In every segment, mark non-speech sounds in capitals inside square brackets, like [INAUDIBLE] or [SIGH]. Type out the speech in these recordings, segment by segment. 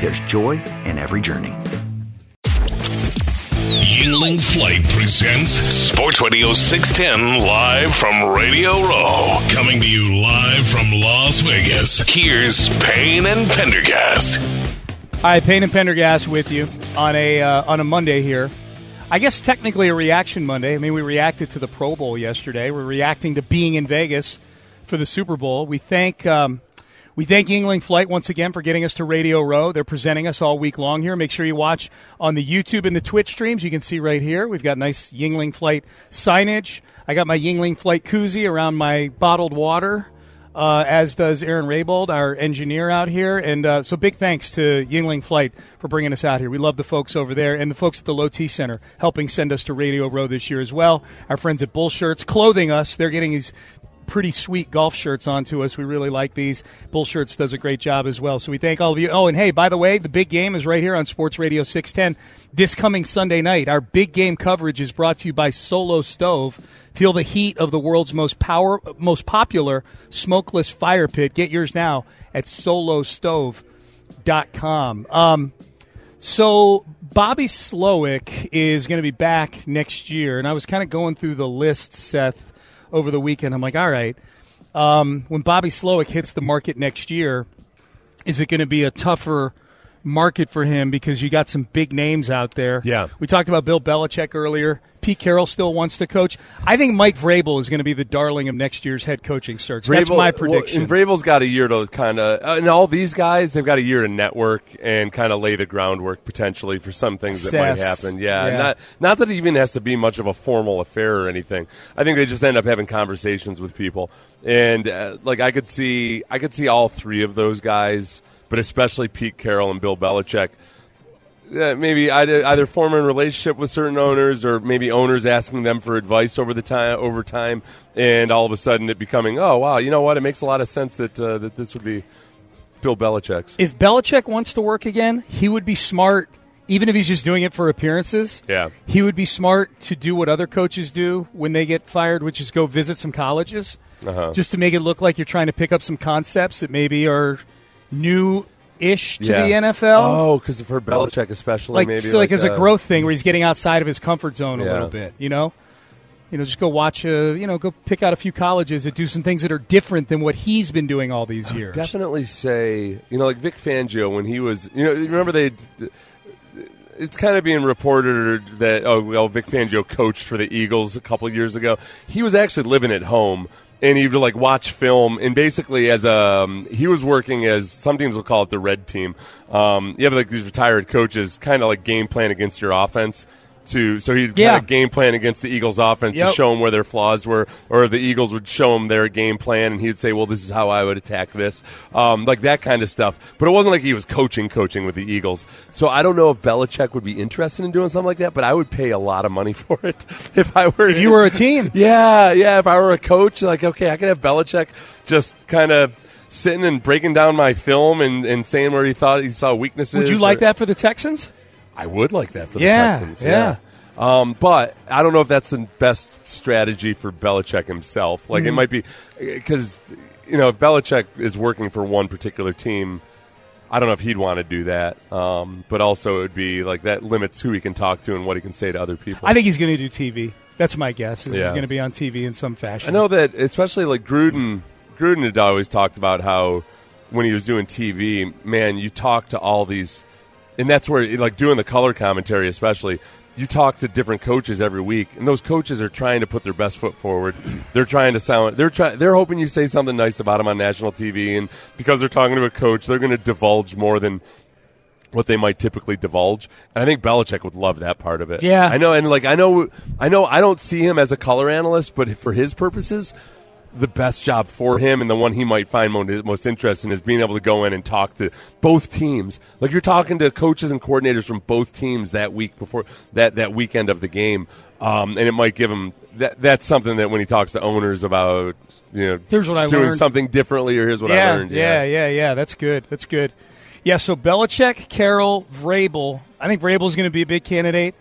there's joy in every journey. Yuengling Flight presents Sports Radio 610 live from Radio Row. Coming to you live from Las Vegas. Here's Payne and Pendergast. All right, Payne and Pendergast with you on a uh, on a Monday here. I guess technically a reaction Monday. I mean, we reacted to the Pro Bowl yesterday. We're reacting to being in Vegas for the Super Bowl. We thank um, we thank Yuengling Flight once again for getting us to Radio Row. They're presenting us all week long here. Make sure you watch on the YouTube and the Twitch streams. You can see right here. We've got nice Yuengling Flight signage. I got my Yuengling Flight koozie around my bottled water. Uh, as does Aaron Raybold, our engineer out here. And uh, so big thanks to Yuengling Flight for bringing us out here. We love the folks over there and the folks at the Low T Center helping send us to Radio Row this year as well. Our friends at Bull Shirts clothing us. They're getting these pretty sweet golf shirts onto us. We really like these. Bull Shirts does a great job as well. So we thank all of you. Oh, and hey, by the way, the big game is right here on Sports Radio 610 this coming Sunday night. Our big game coverage is brought to you by Solo Stove. Feel the heat of the world's most power, most popular smokeless fire pit. Get yours now at solostove.com. Um, so Bobby Slowik is going to be back next year, and I was kind of going through the list, Seth, over the weekend. I'm like, all right, um, when Bobby Slowik hits the market next year, is it going to be a tougher market for him because you got some big names out there? Yeah. We talked about Bill Belichick earlier. Pete Carroll still wants to coach. I think Mike Vrabel is going to be the darling of next year's head coaching search. That's my prediction. Well, Vrabel's got a year to kind of, uh, and all these guys, they've got a year to network and kind of lay the groundwork potentially for some things that might happen. Yeah, Yeah. not not that it even has to be much of a formal affair or anything. I think they just end up having conversations with people, and uh, like I could see, I could see all three of those guys, but especially Pete Carroll and Bill Belichick. uh, maybe either, either forming a relationship with certain owners or maybe owners asking them for advice over the time over time and all of a sudden it becoming oh wow you know what it makes a lot of sense that uh, that this would be Bill Belichick's if Belichick wants to work again, he would be smart, even if he's just doing it for appearances. Yeah. He would be smart to do what other coaches do when they get fired, which is go visit some colleges, Uh-huh. just to make it look like you're trying to pick up some concepts that maybe are new ish to Yeah. the NFL. oh because for Belichick especially like maybe so like, as a uh, growth thing where he's getting outside of his comfort zone a Yeah. little bit, you know? You know, just go watch a, you know, go pick out a few colleges that do some things that are different than what he's been doing all these years. definitely say you know like Vic Fangio when he was you know remember they it's kind of being reported that oh well Vic Fangio coached for the Eagles a couple years ago he was actually living at home and he would like watch film and basically as a um, he was working as some teams will call it the red team. Um, you have like these retired coaches kind of like game plan against your offense to so he'd Yeah. kind of game plan against the Eagles offense Yep. to show them where their flaws were, or the Eagles would show him their game plan, and he'd say, "Well, this is how I would attack this," um, like that kind of stuff. But it wasn't like he was coaching, coaching with the Eagles. So I don't know if Belichick would be interested in doing something like that, but I would pay a lot of money [LAUGHS] for it if I were. If you were a team. [LAUGHS] yeah, yeah. If I were a coach, like okay, I could have Belichick just kind of. Sitting and breaking down my film and, and saying where he thought he saw weaknesses. Would you like or- that for the Texans? I would like that for the Yeah, Texans. yeah. Um, but I don't know if that's the best strategy for Belichick himself. Like Mm-hmm. it might be because you know if Belichick is working for one particular team, I don't know if he'd want to do that. Um, but also it would be like that limits who he can talk to and what he can say to other people. I think he's going to do TV. That's my guess. Yeah. He's going to be on TV in some fashion. I know that, especially like Gruden. Gruden had always talked about how when he was doing TV, man, you talk to all these, and that's where like doing the color commentary, especially. You talk to different coaches every week, and those coaches are trying to put their best foot forward. [CLEARS THROAT] They're trying to sound. They're trying. They're hoping you say something nice about them on national TV, and because they're talking to a coach, they're going to divulge more than what they might typically divulge. And I think Belichick would love that part of it. Yeah. I know, and like I know, I know, I don't see him as a color analyst, but for his purposes, the best job for him and the one he might find mo- most interesting is being able to go in and talk to both teams. Like you're talking to coaches and coordinators from both teams that week before that that weekend of the game, um, and it might give him that. That's something that when he talks to owners about, you know, Here's what I doing learned. something differently, or here's what yeah, I learned. Yeah, yeah, yeah. That's good. That's good. Yeah, so Belichick, Carroll, Vrabel. I think Vrabel is going to be a big candidate.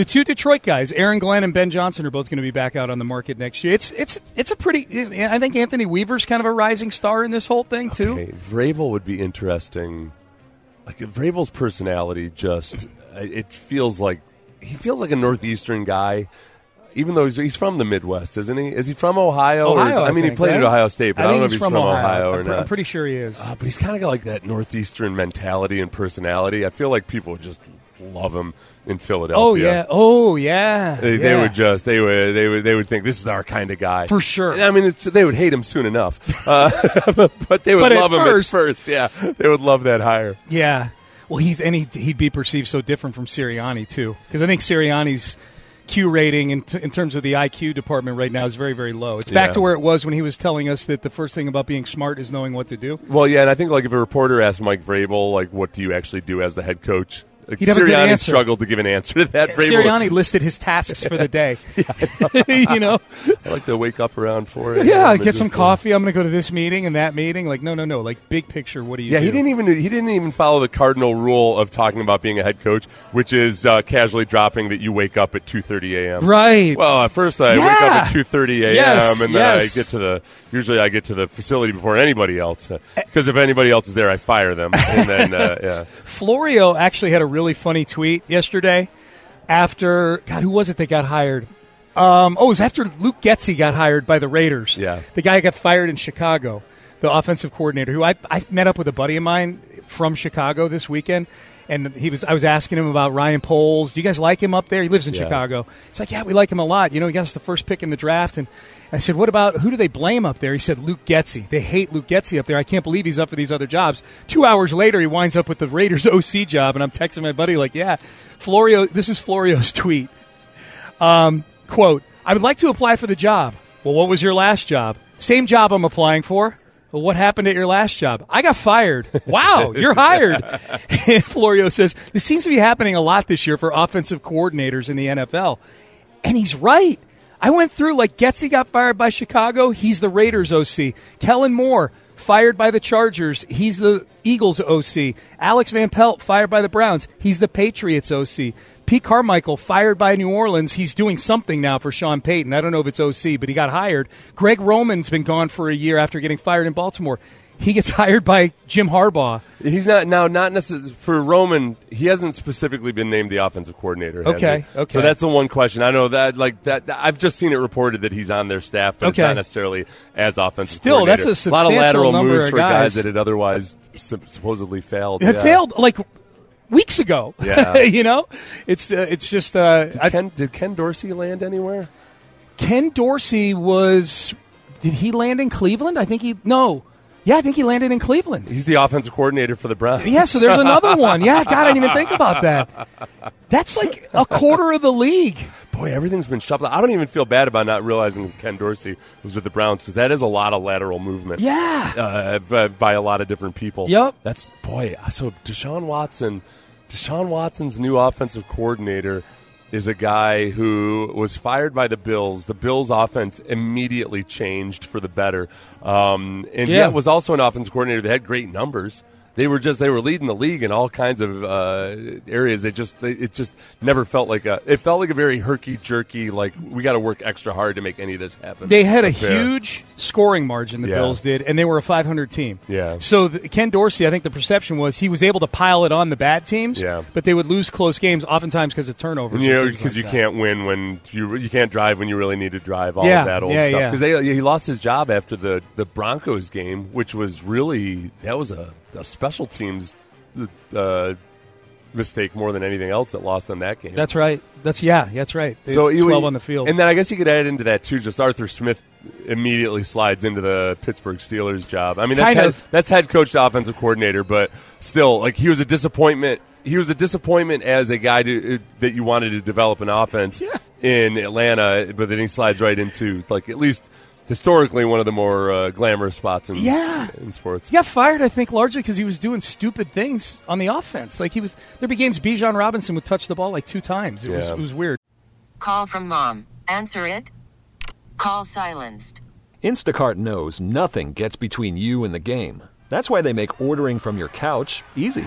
The two Detroit guys, Aaron Glenn and Ben Johnson, are both going to be back out on the market next year. It's it's it's a pretty. I think Anthony Weaver's kind of a rising star in this whole thing too. Okay, Vrabel would be interesting. Like Vrabel's personality, just it feels like he feels like a northeastern guy. Even though he's, he's from the Midwest, isn't he? Is he from Ohio? or is- Ohio, I mean, think, he played right? at Ohio State, but I, I don't know if he's he's from, Ohio, or I'm, not. I'm pretty sure he is. Uh, but he's kind of got like that northeastern mentality and personality. I feel like people would just love him in Philadelphia. oh yeah. Oh yeah. They, they would just they would they would they would think this is our kind of guy For sure. I mean, it's, they would hate him soon enough, uh, [LAUGHS] but they would But at love him first- at first. Yeah, they would love that hire. Yeah. Well, he's and he, he'd be perceived so different from Sirianni too, because I think Sirianni's Q rating in, t- in terms of the IQ department right now is very very low. It's back Yeah. to where it was when he was telling us that the first thing about being smart is knowing what to do. Well, yeah, and I think like if a reporter asked Mike Vrabel, like, what do you actually do as the head coach? Like, He'd have a good Sirianni struggled to give an answer to that. Vrabel, Sirianni listed his tasks for the [LAUGHS] day. [LAUGHS] you know, I like to wake up around four. yeah, get some uh, coffee. I'm going to go to this meeting and that meeting. Like, no, no, no. Like, big picture. What do you? Yeah, do? he didn't even he didn't even follow the cardinal rule of talking about being a head coach, which is uh, casually dropping that you wake up at two thirty a.m. Right. Well, at first I wake up Yeah. at two thirty a.m. Yes, and then yes. I get to the usually I get to the facility before anybody else because if anybody else is there, I fire them and then uh, [LAUGHS] yeah. Florio actually had a really funny tweet yesterday after God, who was it that got hired? Um, oh, it was after Luke Getsy got hired by the Raiders. Yeah. the guy got fired in Chicago, the offensive coordinator. Who I I met up with a buddy of mine from Chicago this weekend, and he was I was asking him about Ryan Poles. Do you guys like him up there? He lives in Yeah. Chicago. It's like yeah, we like him a lot. You know, he got us the first pick in the draft, and I said, what about who do they blame up there? He said Luke Getsy. They hate Luke Getsy up there. I can't believe he's up for these other jobs. Two hours later, he winds up with the Raiders [LAUGHS] OC job, and I'm texting my buddy like, yeah, Florio. This is Florio's [LAUGHS] tweet. Um, quote, I would like to apply for the job. Well, what was your last job? Same job I'm applying for. Well, what happened at your last job? I got fired. Wow, [LAUGHS] you're hired. and Florio says, this seems to be happening a lot this year for offensive coordinators in the NFL. And he's right. I went through, like, Getsy got fired by Chicago. He's the Raiders OC. Kellen Moore, fired by the Chargers. He's the Eagles OC. Alex Van Pelt, fired by the Browns. He's the Patriots OC. Pete Carmichael, fired by New Orleans. He's doing something now for Sean Payton. I don't know if it's OC, but he got hired. Greg Roman's been gone for a year after getting fired in Baltimore. He gets [LAUGHS] hired by Jim Harbaugh. He's not now not necessarily for Roman. He hasn't specifically been named the offensive coordinator. Okay, okay. So that's the one question. I know that like that. I've just seen it reported that he's on their staff, but it's not necessarily as offensive. Still, that's coordinator. a lot of lateral moves of for guys. that had otherwise sup- supposedly failed. It yeah. failed like weeks ago. Yeah. [LAUGHS] you know, it's uh, it's just uh, I, Ken, did Ken Dorsey land anywhere? Ken Dorsey was. Did he land in Cleveland? I think he no. Yeah, I think he landed in Cleveland. He's the offensive coordinator for the Browns. Yeah, so there's another [LAUGHS] one. Yeah, God, I didn't even think about that. That's like a quarter of the league. Boy, everything's been shuffled. I don't even feel bad about not realizing Ken Dorsey was with the Browns because that is a lot of lateral movement. Yeah. uh, by- by a lot of different people. Yep. That's boy. So Deshaun Watson, Deshaun Watson's new offensive coordinator is a guy who was fired by the Bills. The Bills' offense immediately changed for the better, um, and Yeah. yet was also an offensive coordinator that had great numbers. They were just they were leading the league in all kinds of uh, areas. It just they, it just never felt like a it felt like a very herky jerky like we got to work extra hard to make any of this happen. They had a huge scoring margin, the Yeah. Bills did, and they were a 500 team. Yeah. So the, Ken Dorsey, I think the perception was he was able to pile it on the bad teams, Yeah. but they would lose close games oftentimes because of turnovers. you know, because like you that. can't win when you you can't drive when you really need to drive. All Yeah, of that old yeah, stuff. yeah. Because they he lost his job after the the Broncos game, which was really that was a, a special teams uh, mistake more than anything else that lost them that game. That's right. That's yeah. That's right. They so you- 12 on the field. and then I guess you could add into that too. Just Arthur Smith immediately slides into the Pittsburgh Steelers job. I mean, that's head, that's head coach to offensive coordinator, but still, like he was a disappointment. He was a disappointment as a guy to, that you wanted to develop an offense [LAUGHS] in Atlanta, but then he slides right into like at least historically one of the more uh, glamorous spots in Yeah. in sports. He got fired, I think, largely because he was doing stupid things on the offense. Like he was, there'd be games Bijan Robinson would touch the ball like two times. It was it was weird. Call from mom. Answer it. Call silenced. Instacart knows nothing gets between you and the game. That's why they make ordering from your couch easy.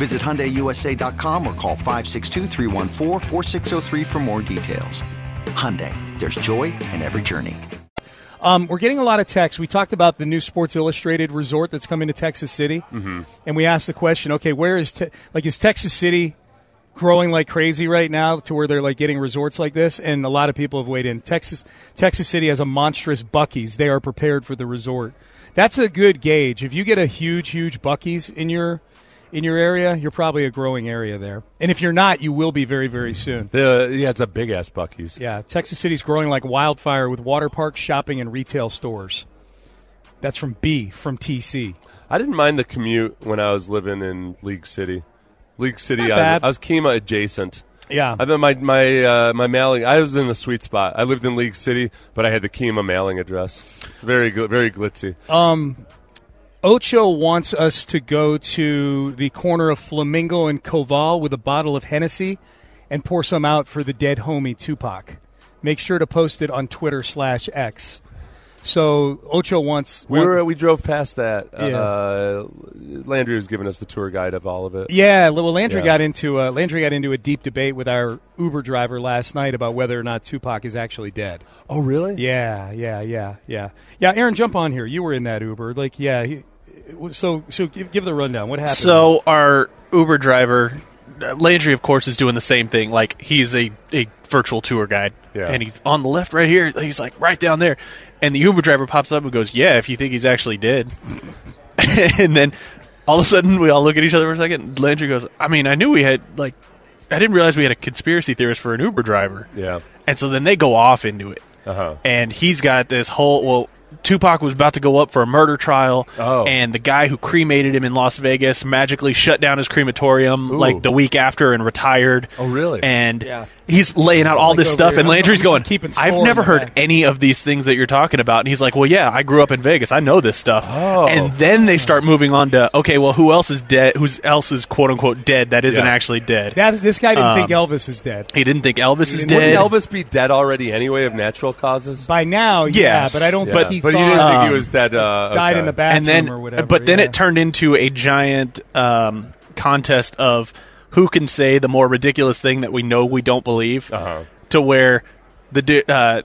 Visit HyundaiUSA.com or call 562-314-4603 for more details. Hyundai, there's joy in every journey. Um, we're getting a lot of texts. We talked about the new Sports Illustrated resort that's coming to Texas City, mm-hmm. and we asked the question: Okay, where is te- like is Texas City growing like crazy right now to where they're like getting resorts like this? And a lot of people have weighed in. Texas Texas City has a monstrous Buc-ee's. They are prepared for the resort. That's a good gauge. If you get a huge, huge Buc-ee's in your in your area, you're probably a growing area there. And if you're not, you will be very, very soon. The, yeah, it's a big ass Buc-ee's. Yeah, Texas City's growing like wildfire with water parks, shopping, and retail stores. That's from B from TC. I didn't mind the commute when I was living in League City. League City, I was, I was Kemah adjacent. Yeah, I mean, my my uh, my mailing. I was in the sweet spot. I lived in League City, but I had the Kemah mailing address. Very gl- very glitzy. Ocho wants us to go to the corner of Flamingo and Koval with a bottle of Hennessy and pour some out for the dead homie Tupac. Make sure to post it on Twitter slash X. So Ocho wants we were we drove past that. Yeah. Uh, Landry was giving us the tour guide of all of it. Yeah, well, Landry Yeah. got into uh, Landry got into a deep debate with our Uber driver last night about whether or not Tupac is actually dead. Oh, really? Yeah, yeah, yeah, yeah, yeah. Aaron, jump on here. You were in that Uber. Like, yeah. He, so, so give, give the rundown. What happened? So our Uber driver, Landry, of course, is doing the same thing. Like he's a, a virtual tour guide, Yeah. and he's on the left right here. He's like right down there, and the Uber driver pops up and goes, "Yeah, if you think he's actually dead." [LAUGHS] and then all of a sudden, we all look at each other for a second. Landry goes, "I mean, I knew we had like, I didn't realize we had a conspiracy theorist for an Uber driver." Yeah. And so then they go off into it. Uh-huh. And he's got this whole well Tupac was about to go up for a murder trial Oh. and the guy who cremated him in Las Vegas magically shut down his crematorium Ooh. like the week after and retired. Oh, really? And Yeah. He's laying out all Like this stuff here. and Landry's I'm going, keeping score I've never heard back." any of these things that you're talking about. And he's like, Well, yeah, I grew up in Vegas. I know this stuff. Oh. And then they start moving on to, okay, well, who else is dead? Who else is quote unquote dead that isn't Yeah. actually dead? That, this guy didn't Um, think Elvis is dead. he didn't think Elvis is dead. Wouldn't Elvis be dead already anyway of natural causes? By now, yeah, Yes. but I don't Yeah. think he but thought you didn't think he Um, was dead. Uh, died okay. in the bathroom and then or whatever. but then yeah. it turned into a giant um, contest of who can say the more ridiculous thing that we know we don't believe, Uh-huh. to where the uh,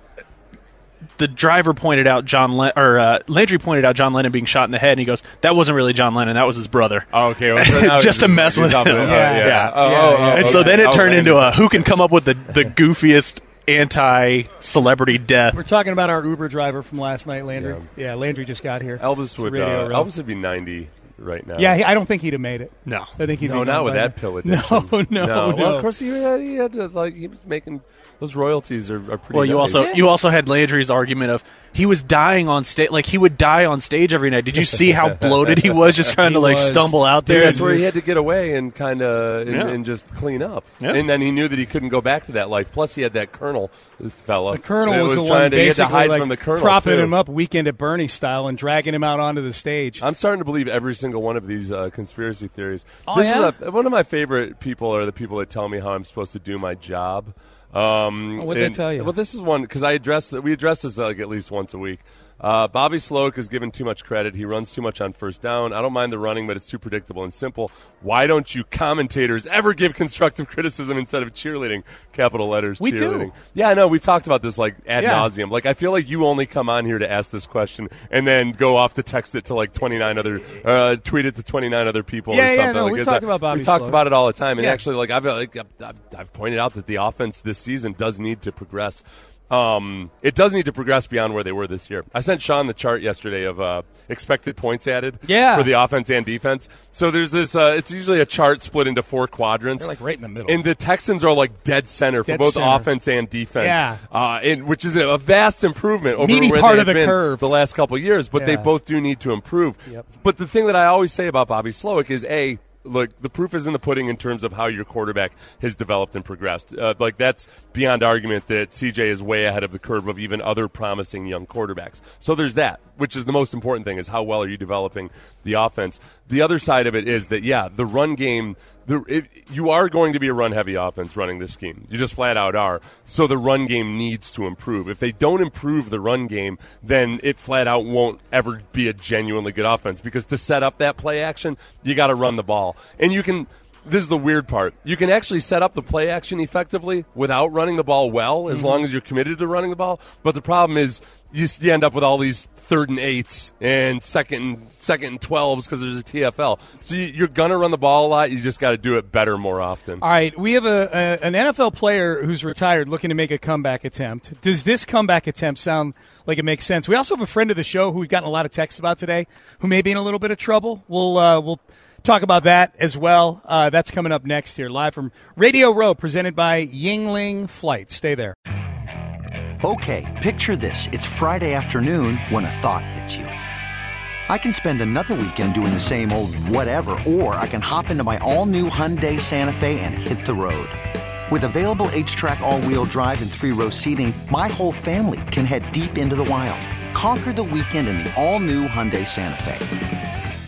the driver pointed out John Len- or uh, Landry pointed out John Lennon being shot in the head, and he goes, "That wasn't really John Lennon. That was his brother." Oh, okay, well, so [LAUGHS] just to mess with up him. with- oh, yeah. yeah. Oh, oh, oh, and so then it turned man, into a who can come up with the the goofiest anti-celebrity death. We're talking about our Uber driver from last night, Landry. Yeah, Landry just got here. Elvis to would Radio uh, Elvis would be ninety right now. Yeah, he, I don't think he'd have made it. No. I think he'd no, not with by that now. pill [LAUGHS] No, addiction. no, no. Well, of course he had, he had to like he was making those royalties are, are pretty. Well, you nice. also you also had Landry's argument of he was dying on stage, like he would die on stage every night. Did you see how [LAUGHS] bloated he was, just trying He to like was. stumble out Dude, there? that's where he had to get away and kind of and, Yeah. and just clean up. Yeah. And then he knew that he couldn't go back to that life. Plus, he had that colonel fella. The colonel that was, the trying one to, he had to basically hide like from the colonel propping too. him up weekend at Bernie style and dragging him out onto the stage. I'm starting to believe every single one of these uh, conspiracy theories. Oh, this yeah? is a, one of my favorite people are the people that tell me how I'm supposed to do my job. Um, Oh, what'd they tell you? Well, this is one because I address that we address this like at least once a week. Uh, Bobby Slowik is given too much credit. He runs too much on first down. I don't mind the running, but it's too predictable and simple. Why don't you commentators ever give constructive criticism instead of cheerleading? Capital letters. We do. Yeah, I know. We've talked about this like ad Yeah. nauseum. Like I feel like you only come on here to ask this question and then go off to text it to like 29 other, uh, tweet it to 29 other people Yeah, or yeah, no, like, we talked about Bobby We talked about it all the time, and Yeah. actually, like I've, like I've, I've pointed out that the offense this season does need to progress. Um, it does need to progress beyond where they were this year. I sent Sean the chart yesterday of uh, expected points added Yeah. for the offense and defense. So there's this. Uh, it's usually a chart split into four quadrants. They're like right in the middle. And the Texans are like dead center for both center. offense and defense. Yeah. Uh, and, which is a vast improvement over Meaty where part of the been curve. the last couple of years. But they both do need to improve. Yep. But the thing that I always say about Bobby Slowik is a look, the proof is in the pudding in terms of how your quarterback has developed and progressed. Uh, like that's beyond argument that CJ is way ahead of the curve of even other promising young quarterbacks. So there's that, which is the most important thing: is how well are you developing the offense. The other side of it is that yeah, the run game. The, it, you are going to be a run heavy offense running this scheme. You just flat out are. So the run game needs to improve. If they don't improve the run game, then it flat out won't ever be a genuinely good offense because to set up that play action, you got to run the ball. And you can this is the weird part. You can actually set up the play action effectively without running the ball well, as long as you're committed to running the ball. But the problem is, you, you end up with all these third and eights and second and second and twelves because there's a TFL. So you, you're gonna run the ball a lot. You just got to do it better more often. All right, we have a, a an NFL player who's retired looking to make a comeback attempt. Does this comeback attempt sound like it makes sense? We also have a friend of the show who we've gotten a lot of texts about today, who may be in a little bit of trouble. We'll uh, we'll talk about that as well. Uh, that's coming up next here, live from Radio Row, presented by Yuengling Flight. Stay there. Okay, picture this. It's Friday afternoon when a thought hits you. I can spend another weekend doing the same old whatever, or I can hop into my all new Hyundai Santa Fe and hit the road. With available HTRAC, all wheel drive, and three row seating, my whole family can head deep into the wild. Conquer the weekend in the all new Hyundai Santa Fe.